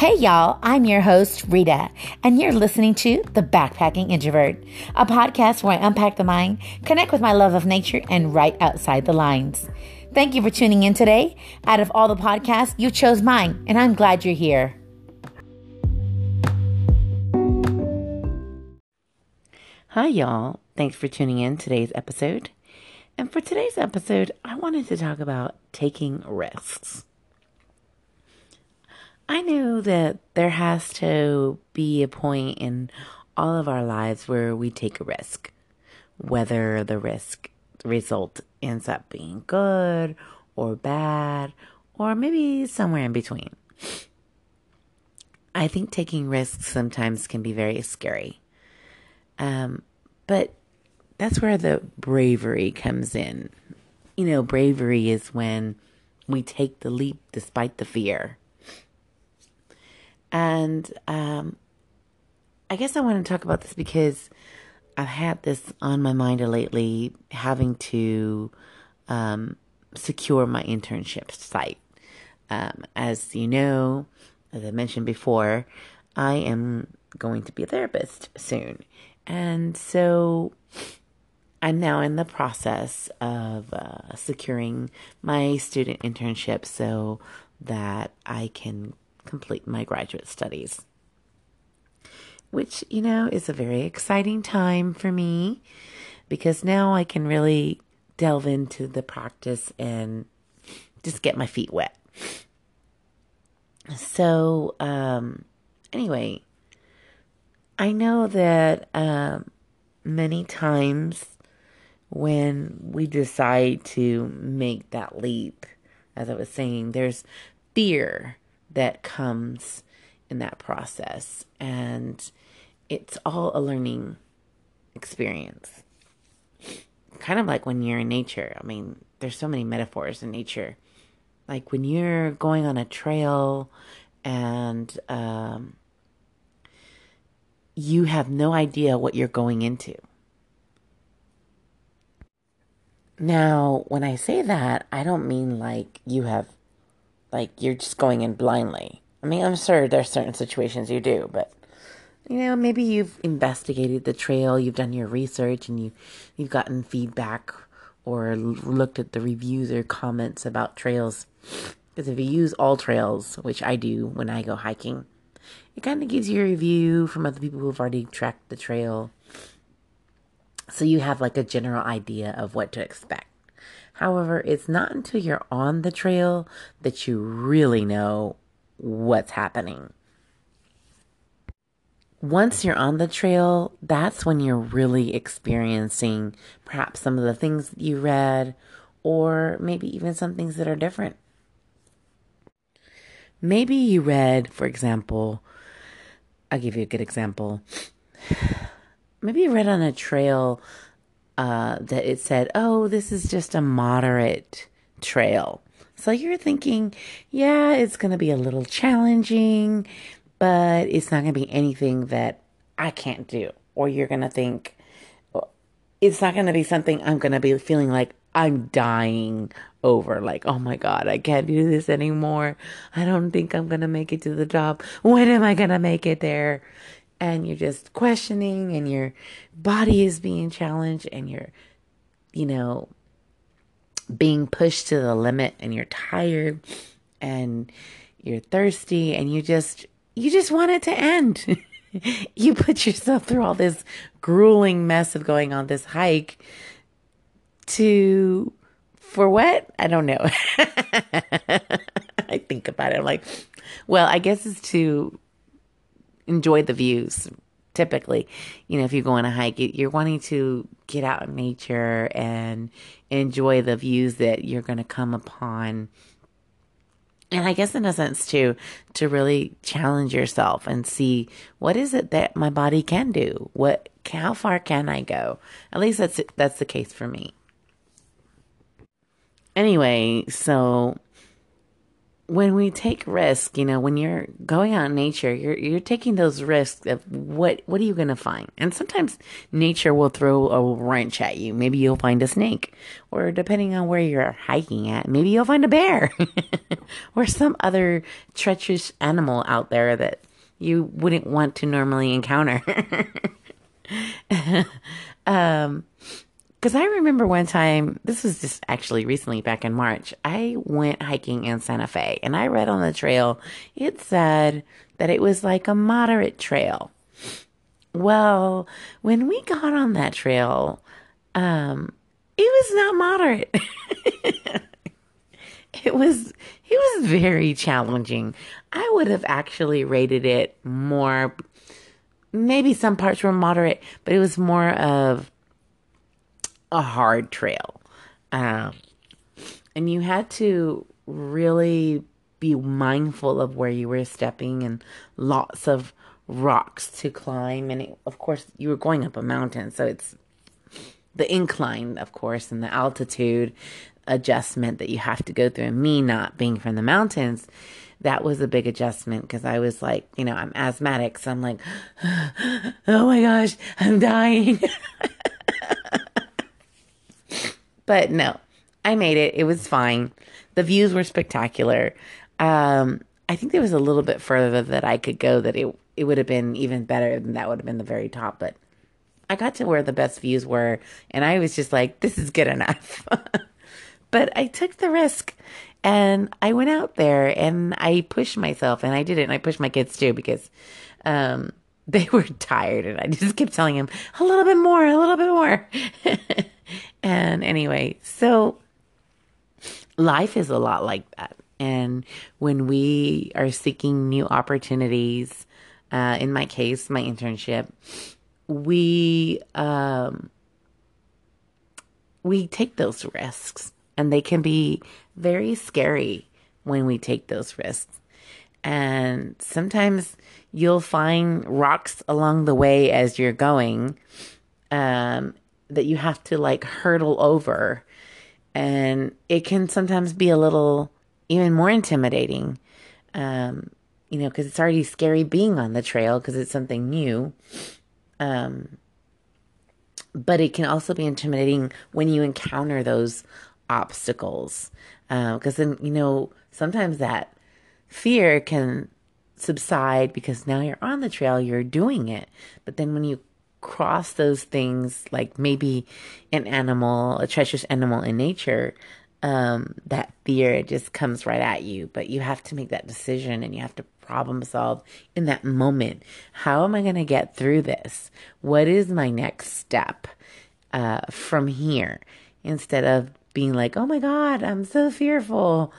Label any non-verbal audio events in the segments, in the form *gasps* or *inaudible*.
Hey, y'all, I'm your host, Rita, and you're listening to The Backpacking Introvert, a podcast where I unpack the mind, connect with my love of nature, and write outside the lines. Thank you for tuning in today. Out of all the podcasts, you chose mine, and I'm glad you're here. Hi, y'all. Thanks for tuning in today's episode. And for today's episode, I wanted to talk about taking risks. I know that there has to be a point in all of our lives where we take a risk, whether the risk result ends up being good or bad, or maybe somewhere in between. I think taking risks sometimes can be very scary. Um, but that's where the bravery comes in. You know, bravery is when we take the leap despite the fear. And um, I guess I want to talk about this because I've had this on my mind lately, having to um, secure my internship site. Um, as you know, as I mentioned before, I am going to be a therapist soon. And so I'm now in the process of uh, securing my student internship so that I can complete my graduate studies. Which, you know, is a very exciting time for me because now I can really delve into the practice and just get my feet wet. So, um, anyway, I know that um, many times when we decide to make that leap, as I was saying, there's fear that comes in that process. And it's all a learning experience. Kind of like when you're in nature. I mean, there's so many metaphors in nature. Like when you're going on a trail and um, you have no idea what you're going into. Now, when I say that, I don't mean like you have like you're just going in blindly. I mean, I'm sure there's certain situations you do, but you know, maybe you've investigated the trail, you've done your research, and you you've gotten feedback or looked at the reviews or comments about trails. Because if you use AllTrails, which I do when I go hiking, it kind of gives you a review from other people who've already tracked the trail. So you have like a general idea of what to expect. However, it's not until you're on the trail that you really know what's happening. Once you're on the trail, that's when you're really experiencing perhaps some of the things that you read, or maybe even some things that are different. Maybe you read, for example, I'll give you a good example. *sighs* Maybe you read on a trail uh, that it said, oh, this is just a moderate trail. So you're thinking, yeah, it's going to be a little challenging, but it's not going to be anything that I can't do. Or you're going to think, it's not going to be something I'm going to be feeling like I'm dying over. Like, oh my God, I can't do this anymore. I don't think I'm going to make it to the job. When am I going to make it there? And you're just questioning and your body is being challenged and you're you know being pushed to the limit and you're tired and you're thirsty and you just you just want it to end. *laughs* You put yourself through all this grueling mess of going on this hike to for what? I don't know. *laughs* I think about it. I'm like well i guess it's to enjoy the views. Typically, you know, if you go on a hike, you're wanting to get out in nature and enjoy the views that you're going to come upon. And I guess in a sense too, to really challenge yourself and see what is it that my body can do? What, how far can I go? At least that's, that's the case for me. Anyway, so when we take risk, you know, when you're going out in nature, you're you're taking those risks of what what are you going to find? And sometimes nature will throw a wrench at you. Maybe you'll find a snake, or depending on where you're hiking at, maybe you'll find a bear *laughs* or some other treacherous animal out there that you wouldn't want to normally encounter. *laughs* um because I remember one time, this was just actually recently back in March, I went hiking in Santa Fe and I read on the trail, it said that it was like a moderate trail. Well, when we got on that trail, um, it was not moderate. *laughs* it was it was very challenging. I would have actually rated it more maybe some parts were moderate, but it was more of a hard trail. Um, and you had to really be mindful of where you were stepping and lots of rocks to climb. And it, of course, you were going up a mountain, so it's the incline, of course, and the altitude adjustment that you have to go through. And me not being from the mountains, that was a big adjustment because I was like, you know, I'm asthmatic, so I'm like, *gasps* oh my gosh, I'm dying. *laughs* But no, I made it. It was fine. The views were spectacular. Um, I think there was a little bit further that I could go that it it would have been even better than that would have been the very top. But I got to where the best views were, and I was just like, this is good enough. *laughs* but I took the risk and I went out there and I pushed myself and I did it and I pushed my kids too because um, *laughs* they were tired and I just kept telling them a little bit more, a little bit more. *laughs* And anyway, so life is a lot like that. And when we are seeking new opportunities, uh, in my case, my internship, we um, we take those risks, and they can be very scary when we take those risks. And sometimes you'll find rocks along the way as you're going, um, that you have to like hurdle over. And it can sometimes be a little even more intimidating, um, you know, because it's already scary being on the trail because it's something new. Um, but it can also be intimidating when you encounter those obstacles. Because uh, then, you know, sometimes that fear can subside because now you're on the trail, you're doing it. But then when you cross those things, like maybe an animal, a treacherous animal in nature, um, that fear just comes right at you. But you have to make that decision and you have to problem solve in that moment. How am I going to get through this? What is my next step uh, from here? Instead of being like, oh my God, I'm so fearful.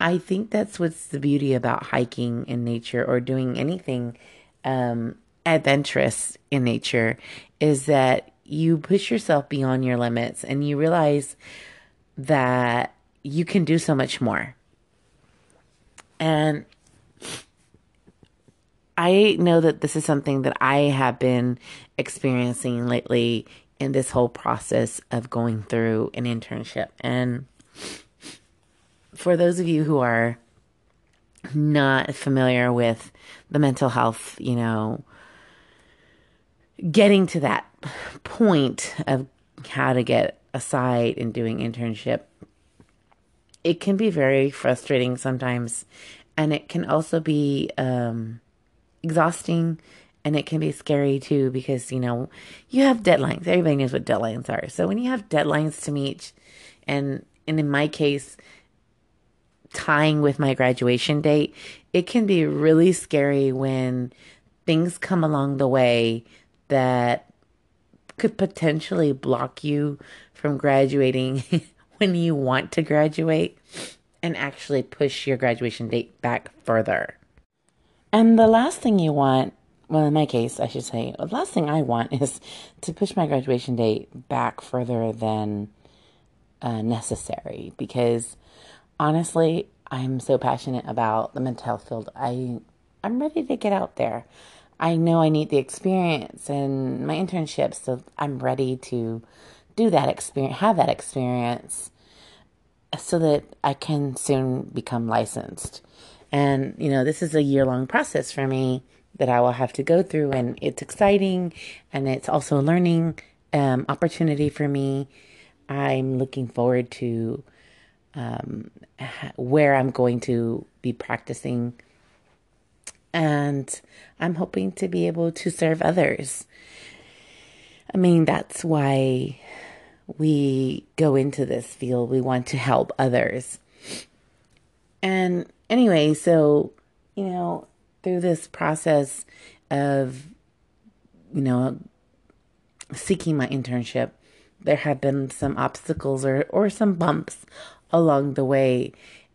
I think that's what's the beauty about hiking in nature or doing anything um, adventurous in nature is that you push yourself beyond your limits and you realize that you can do so much more. And I know that this is something that I have been experiencing lately in this whole process of going through an internship. And for those of you who are not familiar with the mental health, you know, getting to that point of how to get a site and doing internship, it can be very frustrating sometimes. And it can also be um, exhausting and it can be scary too because, you know, you have deadlines. Everybody knows what deadlines are. So when you have deadlines to meet, and, and in my case, tying with my graduation date, it can be really scary when things come along the way that could potentially block you from graduating *laughs* when you want to graduate and actually push your graduation date back further. And the last thing you want, well, in my case, I should say, the last thing I want *laughs* is to push my graduation date back further than uh, necessary because honestly, I'm so passionate about the mental health field. I I'm ready to get out there. I know I need the experience and my internship, so I'm ready to do that experience, have that experience so that I can soon become licensed. And, you know, this is a year long process for me that I will have to go through, and it's exciting and it's also a learning um, opportunity for me. I'm looking forward to um, where I'm going to be practicing, and I'm hoping to be able to serve others. I mean, that's why we go into this field. We want to help others. And anyway, so, you know, through this process of, you know, seeking my internship, there have been some obstacles or, or some bumps along the way.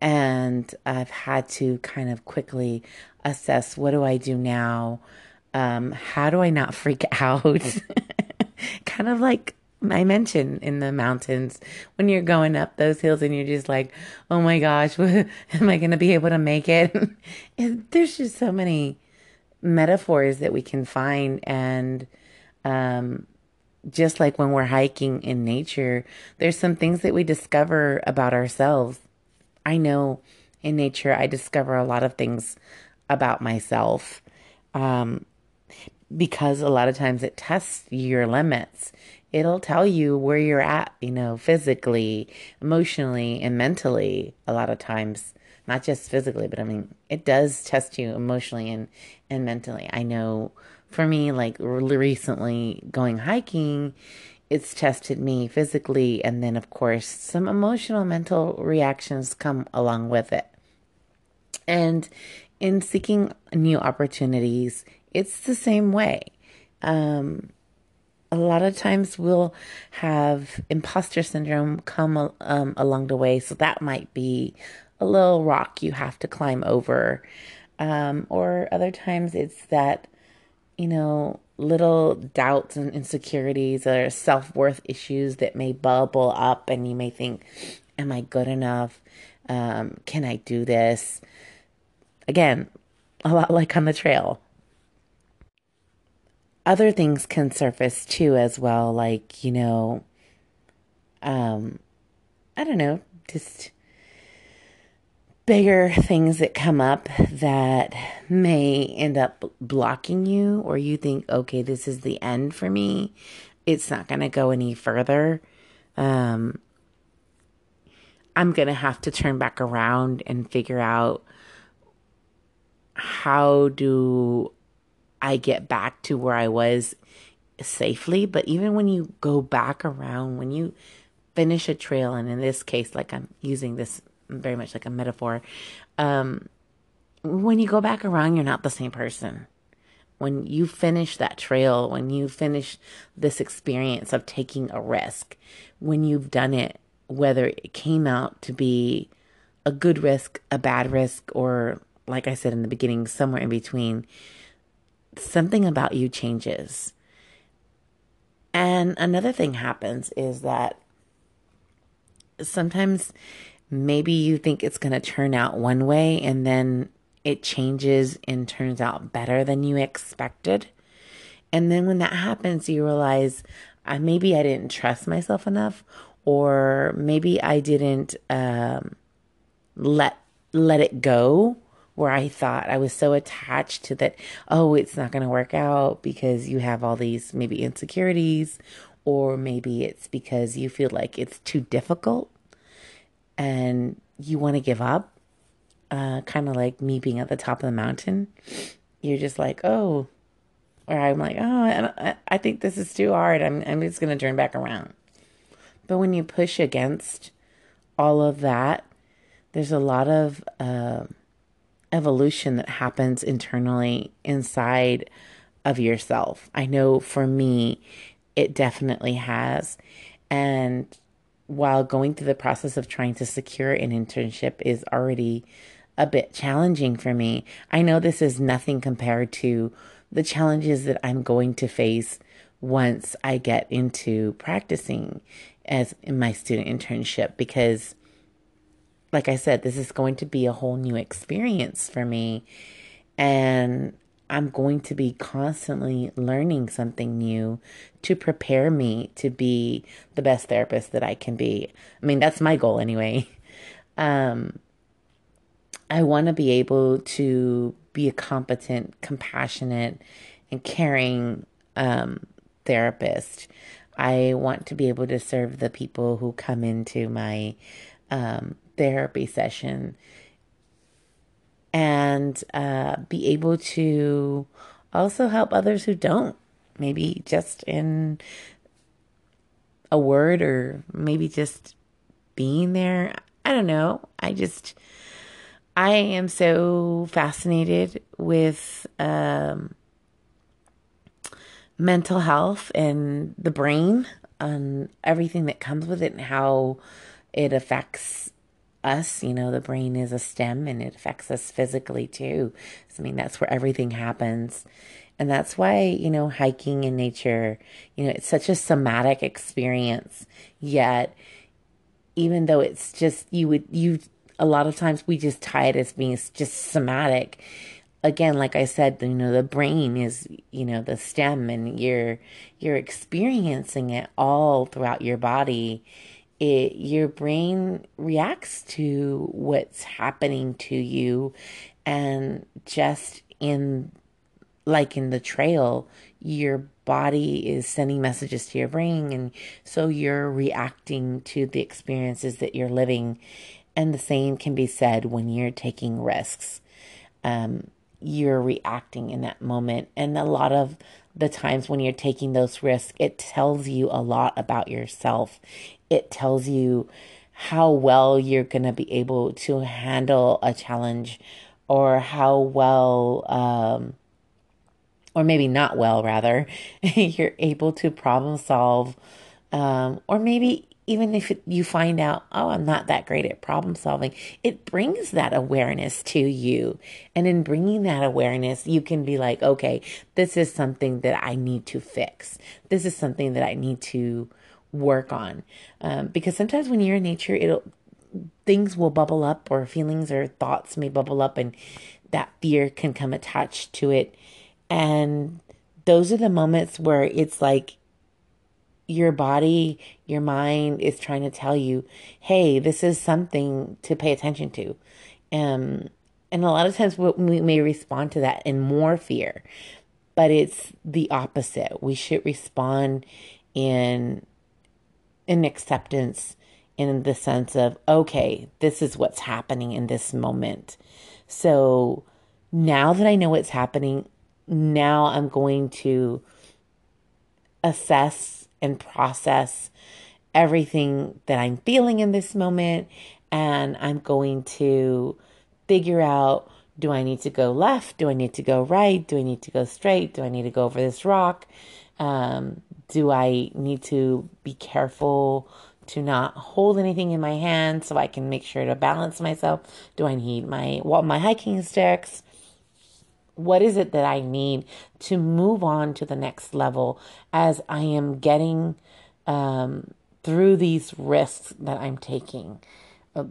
And I've had to kind of quickly assess what do I do now? Um, how do I not freak *laughs* out? *laughs* kind of like I mentioned in the mountains when you're going up those hills and you're just like, oh my gosh, *laughs* am I going to be able to make it? there's just so many metaphors that we can find. And um, just like when we're hiking in nature, there's some things that we discover about ourselves. I know in nature, I discover a lot of things about myself um, because a lot of times it tests your limits it'll tell you where you're at, you know, physically, emotionally, and mentally a lot of times. Not just physically, but I mean, it does test you emotionally and, and mentally. I know for me, like recently going hiking, it's tested me physically. And then, of course, some emotional, mental reactions come along with it. And in seeking new opportunities, it's the same way. Um, a lot of times we'll have imposter syndrome come um, along the way. So that might be a little rock you have to climb over. Um, or other times it's that, you know, little doubts and insecurities or self worth issues that may bubble up, and you may think, Am I good enough? Um, can I do this? Again, *laughs* a lot like on the trail other things can surface too as well like you know um i don't know just bigger things that come up that may end up blocking you or you think okay this is the end for me it's not going to go any further um i'm going to have to turn back around and figure out how do I get back to where I was safely. But even when you go back around, when you finish a trail, and in this case, like I'm using this very much like a metaphor, um, when you go back around, you're not the same person. When you finish that trail, when you finish this experience of taking a risk, when you've done it, whether it came out to be a good risk, a bad risk, or like I said in the beginning, somewhere in between, something about you changes. And another thing happens is that sometimes maybe you think it's going to turn out one way and then it changes and turns out better than you expected. And then when that happens, you realize uh, maybe I didn't trust myself enough, or maybe I didn't um, let let it go where I thought I was so attached to that, oh, it's not going to work out because you have all these maybe insecurities, or maybe it's because you feel like it's too difficult and you want to give up. Uh, kind of like me being at the top of the mountain. You're just like, oh, or I'm like, oh, I, I think this is too hard. I'm, I'm just going to turn back around. But when you push against all of that, there's a lot of uh, evolution that happens internally inside of yourself. I know for me, it definitely has. And while going through the process of trying to secure an internship is already a bit challenging for me, I know this is nothing compared to the challenges that I'm going to face once I get into practicing as in my student internship because like I said, this is going to be a whole new experience for me. And I'm going to be constantly learning something new to prepare me to be the best therapist that I can be. I mean, that's my goal anyway. *laughs* Um, I want to be able to be a competent, compassionate, and caring um, therapist. I want to be able to serve the people who come into my um, therapy session and uh, be able to also help others who don't. Maybe just in a word or maybe just being there. I don't know. I just, I am so fascinated with um, mental health and the brain and everything that comes with it and how it affects us. You know, the brain is a stem and it affects us physically too. I mean, that's where everything happens. And that's why, you know, hiking in nature, you know, it's such a somatic experience. Yet, even though it's just, you would, you, a lot of times we just tie it as being just somatic. Again, like I said, you know, the brain is, you know, the stem and you're, you're experiencing it all throughout your body it your brain reacts to what's happening to you and just in like in the trail your body is sending messages to your brain and so you're reacting to the experiences that you're living. And the same can be said when you're taking risks. Um, you're reacting in that moment. And a lot of the times when you're taking those risks it tells you a lot about yourself it tells you how well you're going to be able to handle a challenge or how well, um, or maybe not well, rather, *laughs* you're able to problem solve. Um, or maybe even if you find out, oh, I'm not that great at problem solving, it brings that awareness to you. And in bringing that awareness, you can be like, okay, this is something that I need to fix. This is something that I need to work on. Um, because sometimes when you're in nature, it'll things will bubble up or feelings or thoughts may bubble up and that fear can come attached to it. And those are the moments where it's like your body, your mind is trying to tell you, hey, this is something to pay attention to. Um, and a lot of times we may respond to that in more fear, but it's the opposite. We should respond in in acceptance in the sense of, okay, this is what's happening in this moment. So now that I know what's happening, now I'm going to assess and process everything that I'm feeling in this moment. And I'm going to figure out do I need to go left? Do I need to go right? Do I need to go straight? Do I need to go over this rock? Um, do I need to be careful to not hold anything in my hand so I can make sure to balance myself? Do I need my well, my hiking sticks? What is it that I need to move on to the next level as I am getting um, through these risks that I'm taking? Uh,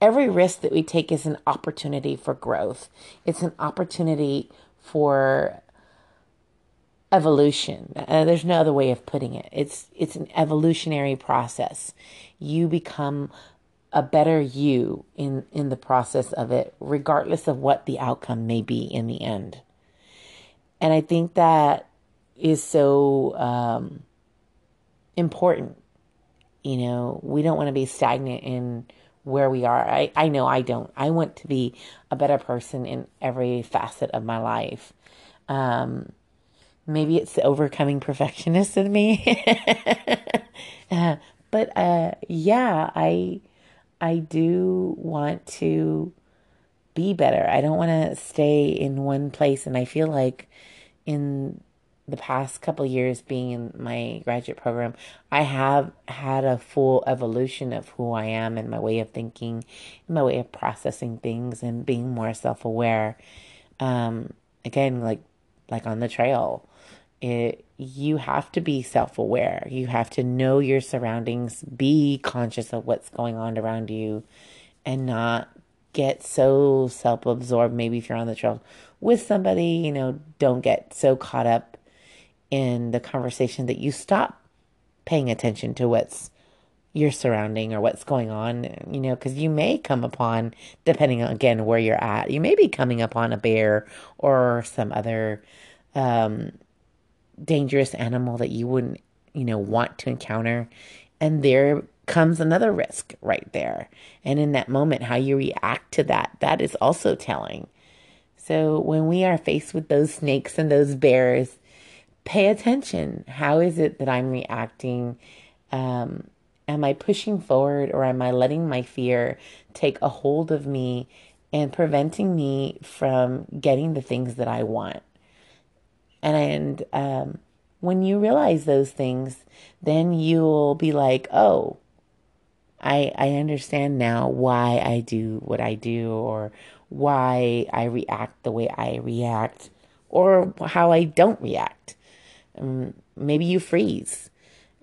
every risk that we take is an opportunity for growth. It's an opportunity for evolution. Uh, there's no other way of putting it. It's it's an evolutionary process. You become a better you in in the process of it, regardless of what the outcome may be in the end. And I think that is so um, important. You know, we don't want to be stagnant in where we are. I, I know I don't. I want to be a better person in every facet of my life. Um, maybe it's the overcoming perfectionist in me. *laughs* uh, but uh, yeah, I I do want to be better. I don't want to stay in one place, and I feel like in the past couple years being in my graduate program, I have had a full evolution of who I am and my way of thinking, and my way of processing things, and being more self aware. Um, again, like like on the trail, it you have to be self-aware. You have to know your surroundings be conscious of what's going on around you and not get so self-absorbed maybe if you're on the trail with somebody you know don't get so caught up in the conversation that you stop paying attention to what's your surrounding or what's going on, you know, because you may come upon, depending on, again, where you're at, you may be coming upon a bear or some other um, dangerous animal that you wouldn't, you know, want to encounter. And there comes another risk right there. And in that moment, how you react to that, that is also telling. So when we are faced with those snakes and those bears, pay attention. How is it that I'm reacting? Um, am I pushing forward or am I letting my fear take a hold of me and preventing me from getting the things that I want? And um, when you realize those things, then you'll be like, oh, I, I understand now why I do what I do or why I react the way I react or how I don't react. Um, maybe you freeze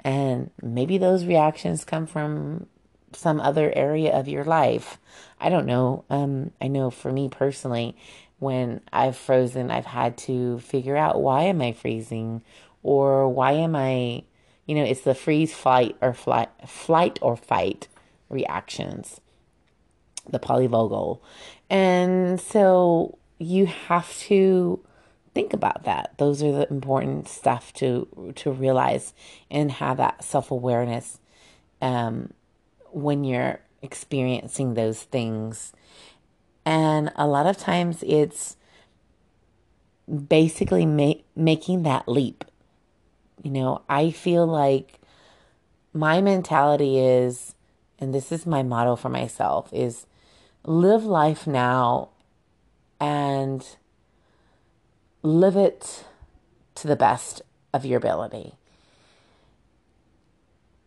and maybe those reactions come from some other area of your life. I don't know. Um, I know for me personally, when I've frozen, I've had to figure out why am I freezing or why am I, you know, it's the freeze, flight, or flight, flight or fight reactions, the polyvagal. And so you have to think about that. Those are the important stuff to to realize and have that self awareness um, when you're experiencing those things. And a lot of times it's basically ma- making that leap. You know, I feel like my mentality is, and this is my motto for myself, is live life now and live it to the best of your ability.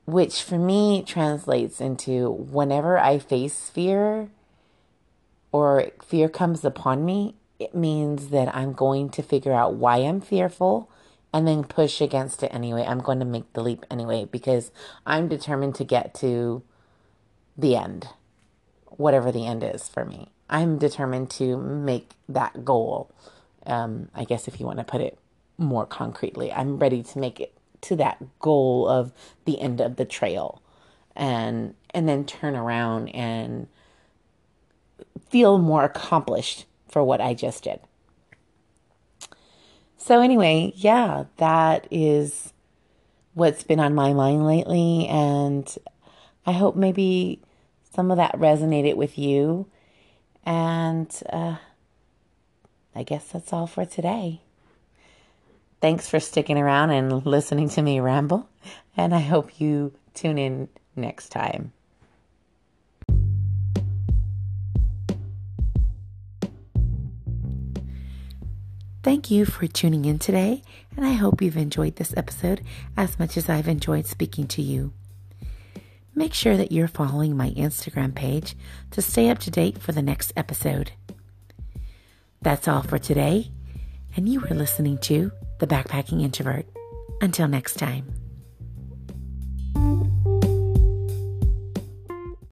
Which for me translates into whenever I face fear or fear comes upon me, it means that I'm going to figure out why I'm fearful and then push against it anyway. I'm going to make the leap anyway because I'm determined to get to the end, whatever the end is for me. I'm determined to make that goal um, I guess if you want to put it more concretely, I'm ready to make it to that goal of the end of the trail and and then turn around and feel more accomplished for what I just did. So anyway, yeah, that is what's been on my mind lately and I hope maybe some of that resonated with you and uh, I guess that's all for today. Thanks for sticking around and listening to me ramble, and I hope you tune in next time. Thank you for tuning in today, and I hope you've enjoyed this episode as much as I've enjoyed speaking to you. Make sure that you're following my Instagram page to stay up to date for the next episode. That's all for today, and you were listening to The Backpacking Introvert. Until next time.